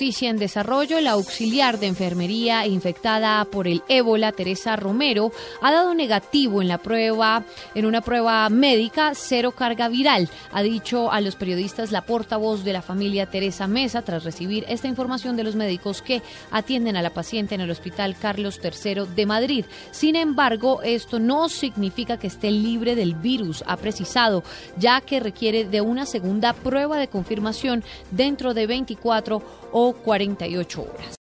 noticia en desarrollo, la auxiliar de enfermería infectada por el ébola, Teresa Romero, ha dado negativo en la prueba, en una prueba médica cero carga viral, ha dicho a los periodistas la portavoz de la familia Teresa Mesa tras recibir esta información de los médicos que atienden a la paciente en el Hospital Carlos III de Madrid. Sin embargo, esto no significa que esté libre del virus, ha precisado, ya que requiere de una segunda prueba de confirmación dentro de 24 o 48 horas.